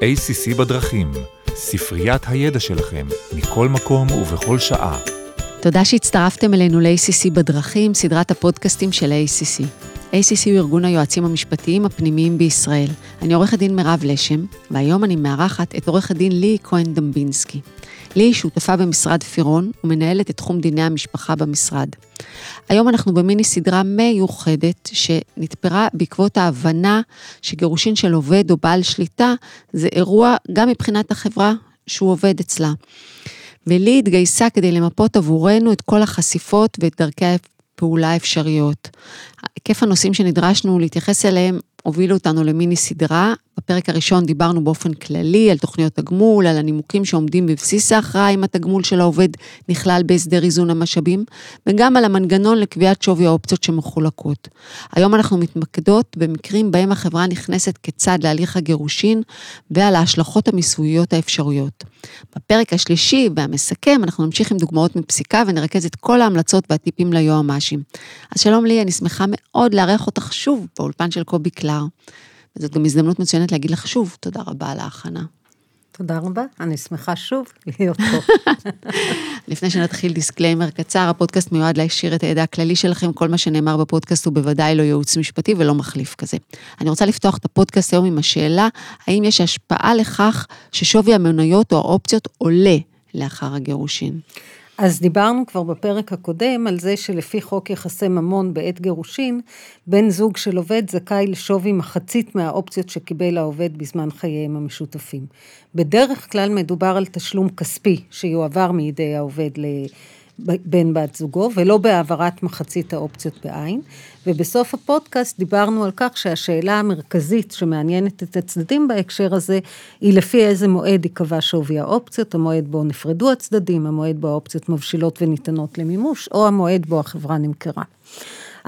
ACC בדרכים, ספריית הידע שלכם, מכל מקום ובכל שעה. תודה שהצטרפתם אלינו ל-ACC בדרכים, סדרת הפודקאסטים של ACC. ACC הוא ארגון היועצים המשפטיים הפנימיים בישראל. אני עורכת דין מירב לשם, והיום אני מארחת את עורכת דין לי כהן דמבינסקי. לי היא שותפה במשרד פירון ומנהלת את תחום דיני המשפחה במשרד. היום אנחנו במיני סדרה מיוחדת שנתפרה בעקבות ההבנה שגירושין של עובד או בעל שליטה זה אירוע גם מבחינת החברה שהוא עובד אצלה. ולי התגייסה כדי למפות עבורנו את כל החשיפות ואת דרכי הפעולה האפשריות. היקף הנושאים שנדרשנו להתייחס אליהם הובילו אותנו למיני סדרה. בפרק הראשון דיברנו באופן כללי על תוכניות תגמול, על הנימוקים שעומדים בבסיס ההכרעה אם התגמול של העובד נכלל בהסדר איזון המשאבים, וגם על המנגנון לקביעת שווי האופציות שמחולקות. היום אנחנו מתמקדות במקרים בהם החברה נכנסת כצד להליך הגירושין ועל ההשלכות המיסוייות האפשריות. בפרק השלישי והמסכם אנחנו נמשיך עם דוגמאות מפסיקה ונרכז את כל ההמלצות והטיפים ליועמ"שים. אז שלום לי, אני שמחה מאוד לארח אותך שוב באולפן של קובי קלר. וזאת גם הזדמנות מצוינת להגיד לך שוב תודה רבה על ההכנה. תודה רבה, אני שמחה שוב להיות פה. לפני שנתחיל disclaimer קצר, הפודקאסט מיועד להעשיר את הידע הכללי שלכם, כל מה שנאמר בפודקאסט הוא בוודאי לא ייעוץ משפטי ולא מחליף כזה. אני רוצה לפתוח את הפודקאסט היום עם השאלה, האם יש השפעה לכך ששווי המניות או האופציות עולה לאחר הגירושין? אז דיברנו כבר בפרק הקודם על זה שלפי חוק יחסי ממון בעת גירושין, בן זוג של עובד זכאי לשווי מחצית מהאופציות שקיבל העובד בזמן חייהם המשותפים. בדרך כלל מדובר על תשלום כספי שיועבר מידי העובד בן בת זוגו, ולא בהעברת מחצית האופציות בעין. ובסוף הפודקאסט דיברנו על כך שהשאלה המרכזית שמעניינת את הצדדים בהקשר הזה, היא לפי איזה מועד ייקבע שווי האופציות, המועד בו נפרדו הצדדים, המועד בו האופציות מבשילות וניתנות למימוש, או המועד בו החברה נמכרה.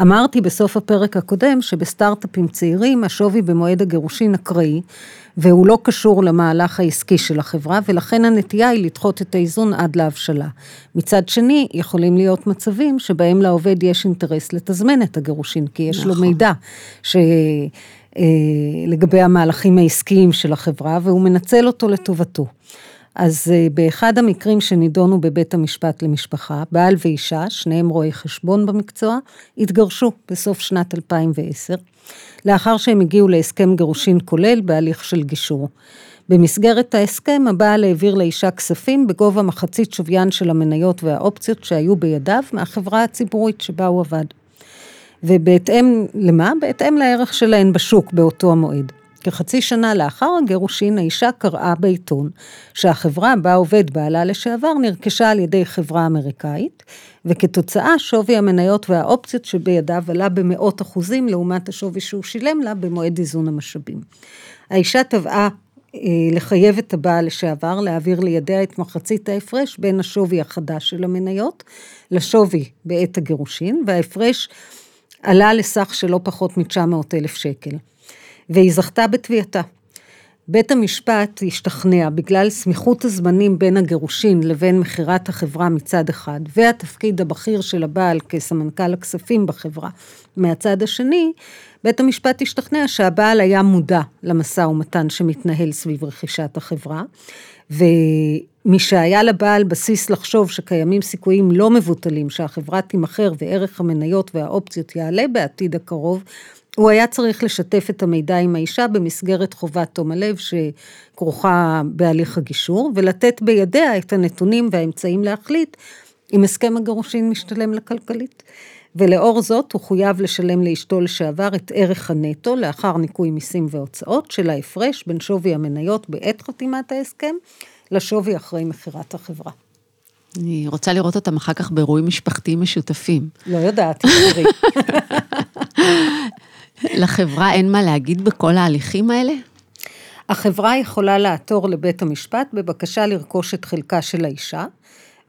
אמרתי בסוף הפרק הקודם שבסטארט-אפים צעירים השווי במועד הגירושין אקראי, והוא לא קשור למהלך העסקי של החברה, ולכן הנטייה היא לדחות את האיזון עד להבשלה. מצד שני, יכולים להיות מצבים שבהם לעובד יש אינטרס לתזמן את הגירושין, כי יש נכון. לו מידע ש... אה, לגבי המהלכים העסקיים של החברה, והוא מנצל אותו לטובתו. אז אה, באחד המקרים שנידונו בבית המשפט למשפחה, בעל ואישה, שניהם רואי חשבון במקצוע, התגרשו בסוף שנת 2010, לאחר שהם הגיעו להסכם גירושין כולל בהליך של גישור. במסגרת ההסכם, הבעל העביר לאישה כספים בגובה מחצית שוויין של המניות והאופציות שהיו בידיו מהחברה הציבורית שבה הוא עבד. ובהתאם למה? בהתאם לערך שלהן בשוק באותו המועד. כחצי שנה לאחר הגירושין, האישה קראה בעיתון שהחברה בה עובד בעלה לשעבר נרכשה על ידי חברה אמריקאית, וכתוצאה שווי המניות והאופציות שבידיו עלה במאות אחוזים לעומת השווי שהוא שילם לה במועד איזון המשאבים. האישה תבעה אה, לחייב את הבעל לשעבר להעביר לידיה את מחצית ההפרש בין השווי החדש של המניות לשווי בעת הגירושין, וההפרש עלה לסך של לא פחות מ-900 אלף שקל. והיא זכתה בתביעתה. בית המשפט השתכנע בגלל סמיכות הזמנים בין הגירושין לבין מכירת החברה מצד אחד, והתפקיד הבכיר של הבעל כסמנכ"ל הכספים בחברה מהצד השני, בית המשפט השתכנע שהבעל היה מודע למשא ומתן שמתנהל סביב רכישת החברה, ומשהיה לבעל בסיס לחשוב שקיימים סיכויים לא מבוטלים שהחברה תימכר וערך המניות והאופציות יעלה בעתיד הקרוב, הוא היה צריך לשתף את המידע עם האישה במסגרת חובת תום הלב שכרוכה בהליך הגישור, ולתת בידיה את הנתונים והאמצעים להחליט אם הסכם הגירושין משתלם לכלכלית. ולאור זאת הוא חויב לשלם לאשתו לשעבר את ערך הנטו לאחר ניכוי מיסים והוצאות של ההפרש בין שווי המניות בעת חתימת ההסכם לשווי אחרי מכירת החברה. אני רוצה לראות אותם אחר כך באירועים משפחתיים משותפים. לא יודעת, תראי. לחברה אין מה להגיד בכל ההליכים האלה? החברה יכולה לעתור לבית המשפט בבקשה לרכוש את חלקה של האישה,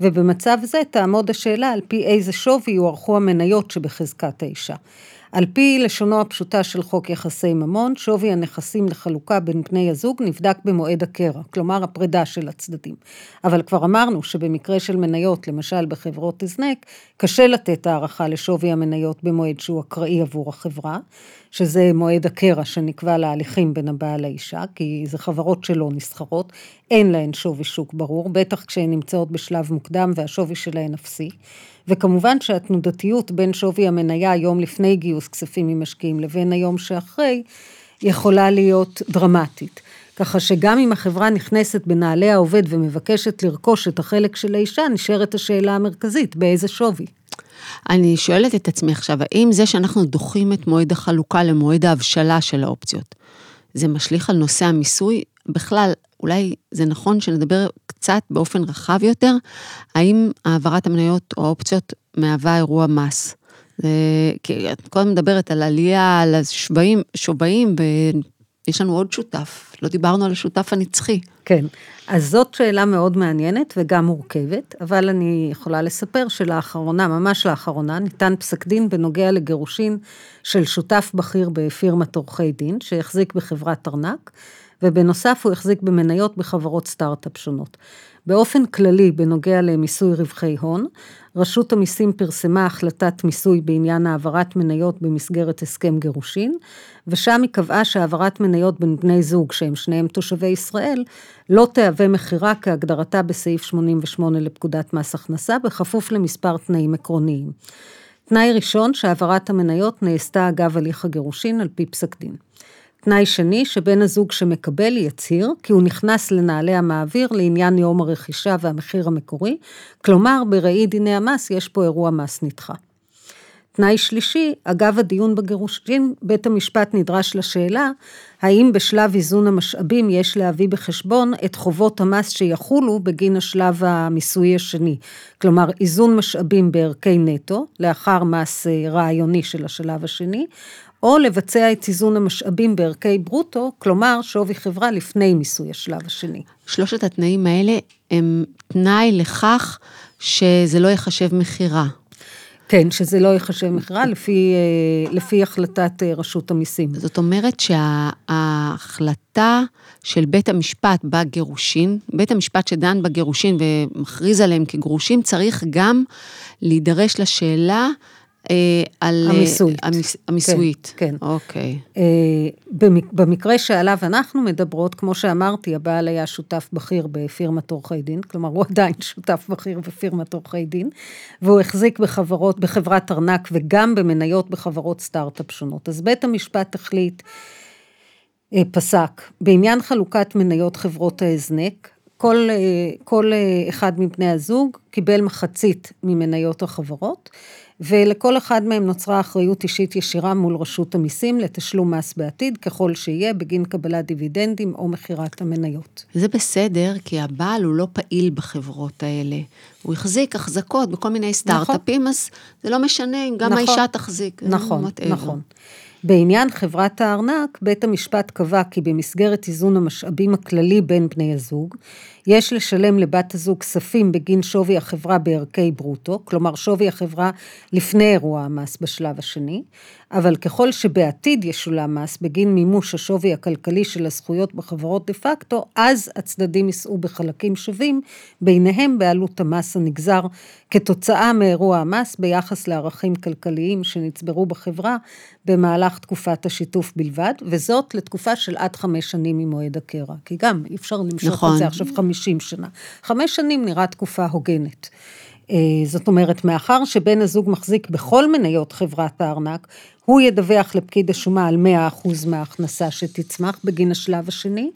ובמצב זה תעמוד השאלה על פי איזה שווי יוארכו המניות שבחזקת האישה. על פי לשונו הפשוטה של חוק יחסי ממון, שווי הנכסים לחלוקה בין בני הזוג נבדק במועד הקרע, כלומר הפרידה של הצדדים. אבל כבר אמרנו שבמקרה של מניות, למשל בחברות הזנק, קשה לתת הערכה לשווי המניות במועד שהוא אקראי עבור החברה, שזה מועד הקרע שנקבע להליכים בין הבעל לאישה, כי זה חברות שלא נסחרות, אין להן שווי שוק ברור, בטח כשהן נמצאות בשלב מוקדם והשווי שלהן אפסי. וכמובן שהתנודתיות בין שווי המניה יום לפני גיוס כספים ממשקיעים לבין היום שאחרי, יכולה להיות דרמטית. ככה שגם אם החברה נכנסת בנעלי העובד ומבקשת לרכוש את החלק של האישה, נשארת השאלה המרכזית, באיזה שווי. אני שואלת את עצמי עכשיו, האם זה שאנחנו דוחים את מועד החלוקה למועד ההבשלה של האופציות, זה משליך על נושא המיסוי? בכלל, אולי זה נכון שנדבר קצת באופן רחב יותר, האם העברת המניות או האופציות מהווה אירוע מס? כי את קודם מדברת על עלייה, על השווים, שווים, ויש לנו עוד שותף, לא דיברנו על השותף הנצחי. כן, אז זאת שאלה מאוד מעניינת וגם מורכבת, אבל אני יכולה לספר שלאחרונה, ממש לאחרונה, ניתן פסק דין בנוגע לגירושין של שותף בכיר בפירמת עורכי דין, שהחזיק בחברת ארנק, ובנוסף הוא החזיק במניות בחברות סטארט-אפ שונות. באופן כללי, בנוגע למיסוי רווחי הון, רשות המיסים פרסמה החלטת מיסוי בעניין העברת מניות במסגרת הסכם גירושין, ושם היא קבעה שהעברת מניות בין בני זוג, שהם שניהם תושבי ישראל, לא תהווה מכירה כהגדרתה בסעיף 88 לפקודת מס הכנסה, בכפוף למספר תנאים עקרוניים. תנאי ראשון, שהעברת המניות נעשתה אגב הליך הגירושין על פי פסק דין. תנאי שני, שבן הזוג שמקבל יצהיר, כי הוא נכנס לנעלי המעביר לעניין יום הרכישה והמחיר המקורי, כלומר, בראי דיני המס יש פה אירוע מס נדחה. תנאי שלישי, אגב הדיון בגירושין, בית המשפט נדרש לשאלה, האם בשלב איזון המשאבים יש להביא בחשבון את חובות המס שיחולו בגין השלב המיסוי השני. כלומר, איזון משאבים בערכי נטו, לאחר מס אה, רעיוני של השלב השני, או לבצע את איזון המשאבים בערכי ברוטו, כלומר שווי חברה לפני מיסוי השלב השני. שלושת התנאים האלה הם תנאי לכך שזה לא ייחשב מכירה. כן, שזה לא ייחשב מכירה לפי, אה, לפי החלטת אה, רשות המיסים. זאת אומרת שההחלטה של בית המשפט בגירושין, בית המשפט שדן בגירושין ומכריז עליהם כגרושים, צריך גם להידרש לשאלה על... המיסויית. המס, המיסויית. כן, כן. אוקיי. במקרה שעליו אנחנו מדברות, כמו שאמרתי, הבעל היה שותף בכיר בפירמת עורכי דין, כלומר הוא עדיין שותף בכיר בפירמת עורכי דין, והוא החזיק בחברות, בחברת ארנק וגם במניות בחברות סטארט-אפ שונות. אז בית המשפט החליט, פסק, בעניין חלוקת מניות חברות ההזנק, כל, כל אחד מבני הזוג קיבל מחצית ממניות החברות, ולכל אחד מהם נוצרה אחריות אישית ישירה מול רשות המיסים לתשלום מס בעתיד, ככל שיהיה, בגין קבלת דיבידנדים או מכירת המניות. זה בסדר, כי הבעל הוא לא פעיל בחברות האלה. הוא החזיק החזקות בכל מיני סטארט-אפים, נכון. אז זה לא משנה אם גם נכון, האישה תחזיק. נכון, נכון. בעניין חברת הארנק, בית המשפט קבע כי במסגרת איזון המשאבים הכללי בין בני הזוג, יש לשלם לבת הזוג כספים בגין שווי החברה בערכי ברוטו, כלומר שווי החברה לפני אירוע המס בשלב השני, אבל ככל שבעתיד ישולם מס בגין מימוש השווי הכלכלי של הזכויות בחברות דה פקטו, אז הצדדים יישאו בחלקים שווים, ביניהם בעלות המס הנגזר כתוצאה מאירוע המס ביחס לערכים כלכליים שנצברו בחברה במהלך תקופת השיתוף בלבד, וזאת לתקופה של עד חמש שנים ממועד הקרע. כי גם אי אפשר למשוך נכון. את זה עכשיו חמישים שנה. חמש שנים נראה תקופה הוגנת. אה, זאת אומרת, מאחר שבן הזוג מחזיק בכל מניות חברת הארנק, הוא ידווח לפקיד השומה על 100% מההכנסה שתצמח בגין השלב השני,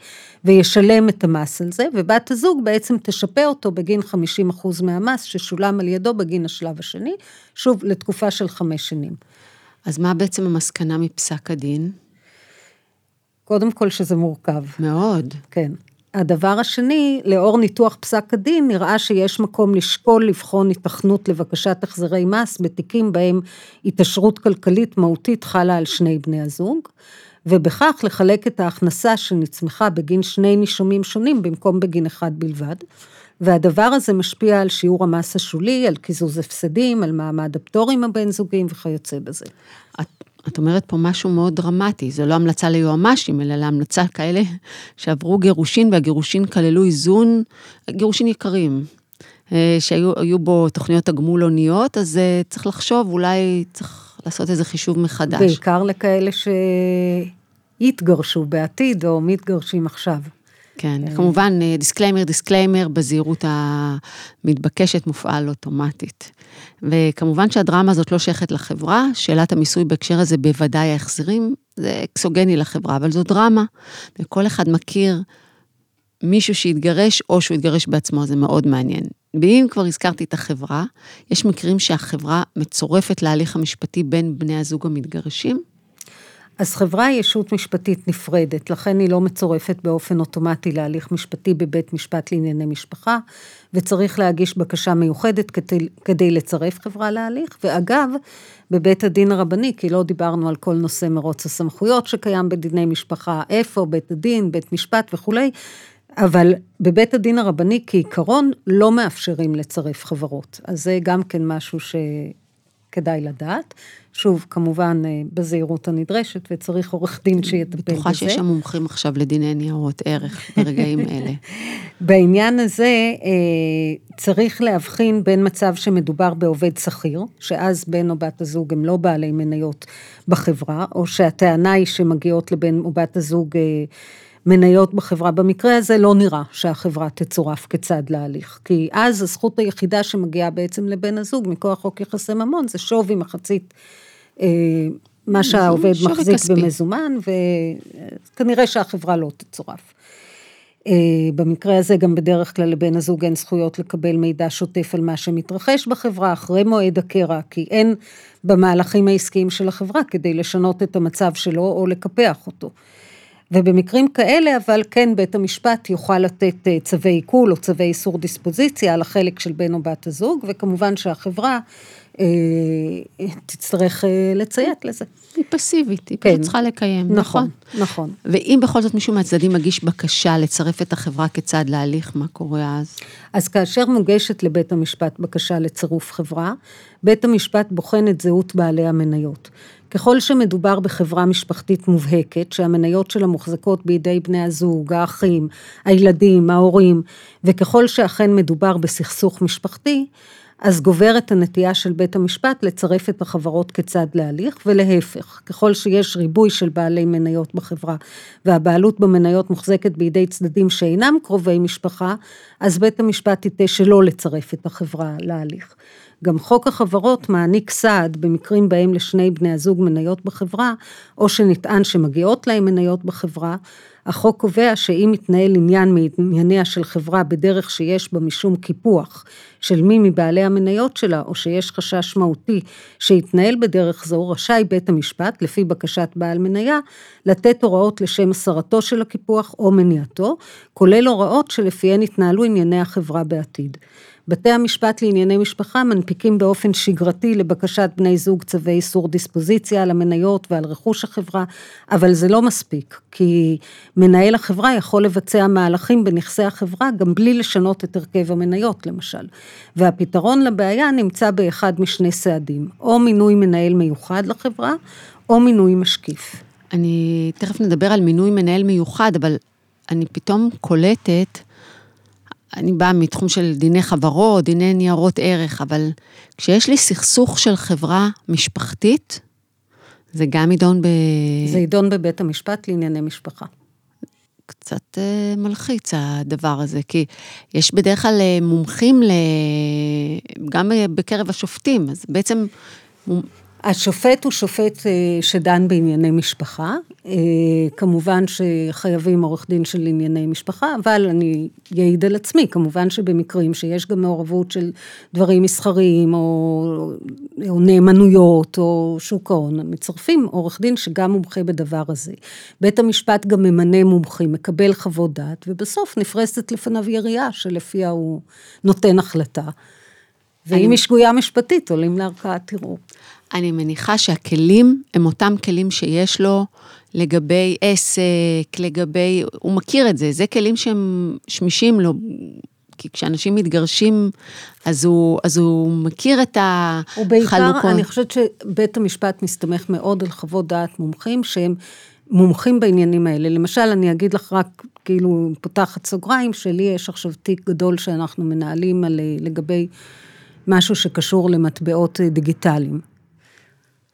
וישלם את המס על זה, ובת הזוג בעצם תשפה אותו בגין 50% מהמס ששולם על ידו בגין השלב השני, שוב, לתקופה של חמש שנים. אז מה בעצם המסקנה מפסק הדין? קודם כל שזה מורכב. מאוד. כן. הדבר השני, לאור ניתוח פסק הדין, נראה שיש מקום לשקול לבחון התכנות לבקשת החזרי מס בתיקים בהם התעשרות כלכלית מהותית חלה על שני בני הזוג, ובכך לחלק את ההכנסה שנצמחה בגין שני נישומים שונים במקום בגין אחד בלבד. והדבר הזה משפיע על שיעור המס השולי, על קיזוז הפסדים, על מעמד הפטורים הבין זוגיים וכיוצא בזה. את את אומרת פה משהו מאוד דרמטי, זו לא המלצה ליועמ"שים, אלא להמלצה כאלה שעברו גירושין, והגירושין כללו איזון, גירושין יקרים, אה, שהיו בו תוכניות תגמול הוניות, אז אה, צריך לחשוב, אולי צריך לעשות איזה חישוב מחדש. בעיקר לכאלה שיתגרשו בעתיד, או מתגרשים עכשיו. כן, כמובן, disclaimer, disclaimer, בזהירות המתבקשת מופעל אוטומטית. וכמובן שהדרמה הזאת לא שייכת לחברה, שאלת המיסוי בהקשר הזה בוודאי ההחזרים, זה אקסוגני לחברה, אבל זו דרמה, וכל אחד מכיר מישהו שהתגרש או שהוא התגרש בעצמו, זה מאוד מעניין. ואם כבר הזכרתי את החברה, יש מקרים שהחברה מצורפת להליך המשפטי בין בני הזוג המתגרשים, אז חברה היא ישות משפטית נפרדת, לכן היא לא מצורפת באופן אוטומטי להליך משפטי בבית משפט לענייני משפחה, וצריך להגיש בקשה מיוחדת כדי, כדי לצרף חברה להליך, ואגב, בבית הדין הרבני, כי לא דיברנו על כל נושא מרוץ הסמכויות שקיים בדיני משפחה, איפה, בית הדין, בית משפט וכולי, אבל בבית הדין הרבני כעיקרון לא מאפשרים לצרף חברות, אז זה גם כן משהו שכדאי לדעת. שוב, כמובן, אה, בזהירות הנדרשת, וצריך עורך דין שיטפל בזה. בטוחה שיש שם מומחים עכשיו לדיני ניירות ערך ברגעים אלה. בעניין הזה, אה, צריך להבחין בין מצב שמדובר בעובד שכיר, שאז בן או בת הזוג הם לא בעלי מניות בחברה, או שהטענה היא שמגיעות לבן או בת הזוג אה, מניות בחברה. במקרה הזה לא נראה שהחברה תצורף כצד להליך, כי אז הזכות היחידה שמגיעה בעצם לבן הזוג מכוח חוק יחסי ממון זה שווי מחצית אה, מה שהעובד מחזיק כספי. במזומן, וכנראה שהחברה לא תצורף. אה, במקרה הזה גם בדרך כלל לבן הזוג אין זכויות לקבל מידע שוטף על מה שמתרחש בחברה אחרי מועד הקרע, כי אין במהלכים העסקיים של החברה כדי לשנות את המצב שלו או לקפח אותו. ובמקרים כאלה, אבל כן בית המשפט יוכל לתת אה, צווי עיכול או צווי איסור דיספוזיציה על החלק של בן או בת הזוג, וכמובן שהחברה אה, תצטרך אה, לציית לזה. היא פסיבית, היא כן. פשוט צריכה לקיים, נכון? נכון, נכון. ואם בכל זאת מישהו מהצדדים מגיש בקשה לצרף את החברה כצד להליך, מה קורה אז? אז כאשר מוגשת לבית המשפט בקשה לצירוף חברה, בית המשפט בוחן את זהות בעלי המניות. ככל שמדובר בחברה משפחתית מובהקת, שהמניות שלה מוחזקות בידי בני הזוג, האחים, הילדים, ההורים, וככל שאכן מדובר בסכסוך משפחתי, אז גוברת הנטייה של בית המשפט לצרף את החברות כצד להליך, ולהפך, ככל שיש ריבוי של בעלי מניות בחברה, והבעלות במניות מוחזקת בידי צדדים שאינם קרובי משפחה, אז בית המשפט ייטה שלא לצרף את החברה להליך. גם חוק החברות מעניק סעד במקרים בהם לשני בני הזוג מניות בחברה, או שנטען שמגיעות להם מניות בחברה. החוק קובע שאם מתנהל עניין מענייניה של חברה בדרך שיש בה משום קיפוח של מי מבעלי המניות שלה, או שיש חשש מהותי שיתנהל בדרך זו, רשאי בית המשפט, לפי בקשת בעל מניה, לתת הוראות לשם הסרתו של הקיפוח או מניעתו, כולל הוראות שלפיהן יתנהלו ענייני החברה בעתיד. בתי המשפט לענייני משפחה מנפיקים באופן שגרתי לבקשת בני זוג צווי איסור דיספוזיציה על המניות ועל רכוש החברה, אבל זה לא מספיק, כי מנהל החברה יכול לבצע מהלכים בנכסי החברה גם בלי לשנות את הרכב המניות למשל. והפתרון לבעיה נמצא באחד משני סעדים, או מינוי מנהל מיוחד לחברה, או מינוי משקיף. אני תכף נדבר על מינוי מנהל מיוחד, אבל אני פתאום קולטת אני באה מתחום של דיני חברות, דיני ניירות ערך, אבל כשיש לי סכסוך של חברה משפחתית, זה גם יידון ב... זה יידון בבית המשפט לענייני משפחה. קצת אה, מלחיץ הדבר הזה, כי יש בדרך כלל אה, מומחים, ל... גם בקרב השופטים, אז בעצם השופט הוא שופט אה, שדן בענייני משפחה, אה, כמובן שחייבים עורך דין של ענייני משפחה, אבל אני אעיד על עצמי, כמובן שבמקרים שיש גם מעורבות של דברים מסחריים, או, או נאמנויות, או שוק ההון, מצרפים עורך דין שגם מומחה בדבר הזה. בית המשפט גם ממנה מומחים, מקבל חוות דעת, ובסוף נפרסת לפניו יריעה שלפיה הוא נותן החלטה. ואם היא שגויה משפטית, עולים לערכאת ערעור. אני מניחה שהכלים הם אותם כלים שיש לו לגבי עסק, לגבי, הוא מכיר את זה, זה כלים שהם שמישים לו כי כשאנשים מתגרשים, אז הוא, אז הוא מכיר את ובעיקר, החלוקות. אני חושבת שבית המשפט מסתמך מאוד על חוות דעת מומחים שהם מומחים בעניינים האלה. למשל, אני אגיד לך רק, כאילו, פותחת סוגריים, שלי יש עכשיו תיק גדול שאנחנו מנהלים על, לגבי משהו שקשור למטבעות דיגיטליים.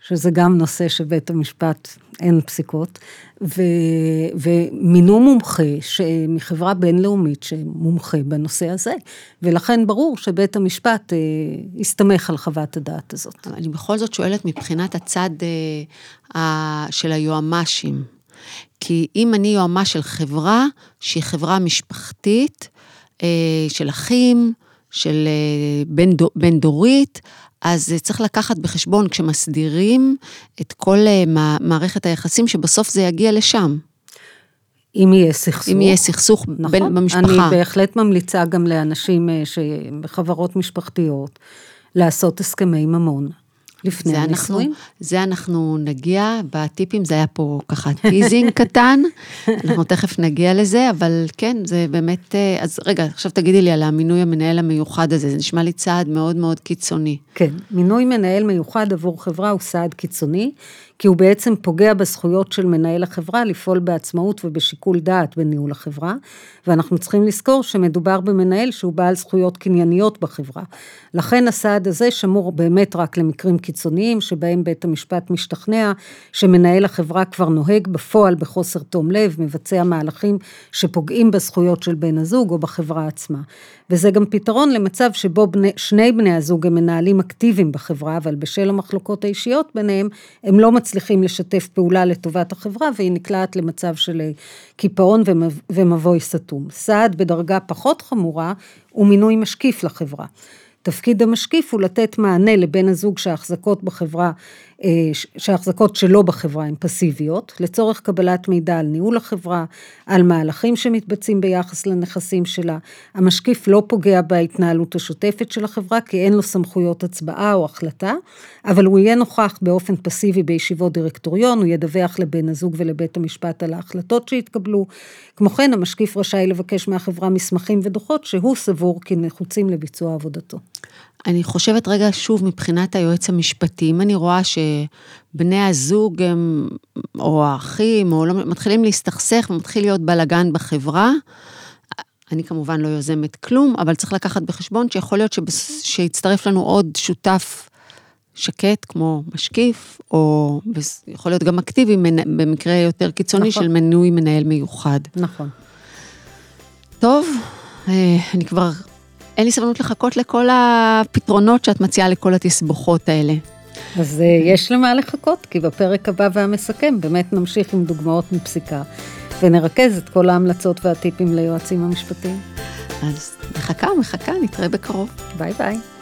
שזה גם נושא שבית המשפט אין פסיקות, ו, ומינו מומחה מחברה בינלאומית שמומחה בנושא הזה, ולכן ברור שבית המשפט אה, הסתמך על חוות הדעת הזאת. אני בכל זאת שואלת מבחינת הצד אה, של היועמ"שים, כי אם אני יועמ"ש של חברה שהיא חברה משפחתית, אה, של אחים, של אה, בן, בן דורית, אז צריך לקחת בחשבון כשמסדירים את כל אה, מערכת היחסים, שבסוף זה יגיע לשם. אם יהיה סכסוך. אם יהיה סכסוך נכון, בין, במשפחה. אני בהחלט ממליצה גם לאנשים אה, בחברות משפחתיות לעשות הסכמי ממון. לפני הנישואים. זה אנחנו נגיע בטיפים, זה היה פה ככה teasing קטן, אנחנו תכף נגיע לזה, אבל כן, זה באמת, אה, אז רגע, עכשיו תגידי לי על המינוי המנהל המיוחד הזה, זה נשמע לי צעד מאוד מאוד קיצוני. כן, מינוי מנהל מיוחד עבור חברה הוא צעד קיצוני, כי הוא בעצם פוגע בזכויות של מנהל החברה לפעול בעצמאות ובשיקול דעת בניהול החברה, ואנחנו צריכים לזכור שמדובר במנהל שהוא בעל זכויות קנייניות בחברה. לכן הסעד הזה שמור באמת רק למקרים קיצוניים, שבהם בית המשפט משתכנע שמנהל החברה כבר נוהג בפועל בחוסר תום לב, מבצע מהלכים שפוגעים בזכויות של בן הזוג או בחברה עצמה. וזה גם פתרון למצב שבו בני, שני בני הזוג הם מנהלים אקטיביים בחברה, אבל בשל המחלוקות האישיות ביניהם, הם לא מצליחים לשתף פעולה לטובת החברה, והיא נקלעת למצב של אה, קיפאון ומבוי סתום. סעד בדרגה פחות חמורה הוא מינוי משקיף לחברה. תפקיד המשקיף הוא לתת מענה לבן הזוג שההחזקות בחברה שההחזקות שלו בחברה הן פסיביות, לצורך קבלת מידע על ניהול החברה, על מהלכים שמתבצעים ביחס לנכסים שלה. המשקיף לא פוגע בהתנהלות השוטפת של החברה, כי אין לו סמכויות הצבעה או החלטה, אבל הוא יהיה נוכח באופן פסיבי בישיבות דירקטוריון, הוא ידווח לבן הזוג ולבית המשפט על ההחלטות שהתקבלו. כמו כן, המשקיף רשאי לבקש מהחברה מסמכים ודוחות שהוא סבור כי נחוצים לביצוע עבודתו. אני חושבת רגע שוב מבחינת היועץ המשפטי, אם אני רואה שבני הזוג הם, או האחים, או לא, מתחילים להסתכסך ומתחיל להיות בלאגן בחברה, אני כמובן לא יוזמת כלום, אבל צריך לקחת בחשבון שיכול להיות שיצטרף לנו עוד שותף שקט, כמו משקיף, או יכול להיות גם אקטיבי במקרה יותר קיצוני נכון. של מנוי מנהל מיוחד. נכון. טוב, אה, אני כבר אין לי סבלנות לחכות לכל הפתרונות שאת מציעה לכל התסבוכות האלה. אז אה, יש למה לחכות, כי בפרק הבא והמסכם באמת נמשיך עם דוגמאות מפסיקה, ונרכז את כל ההמלצות והטיפים ליועצים המשפטיים. אז מחכה, מחכה, נתראה בקרוב. ביי ביי.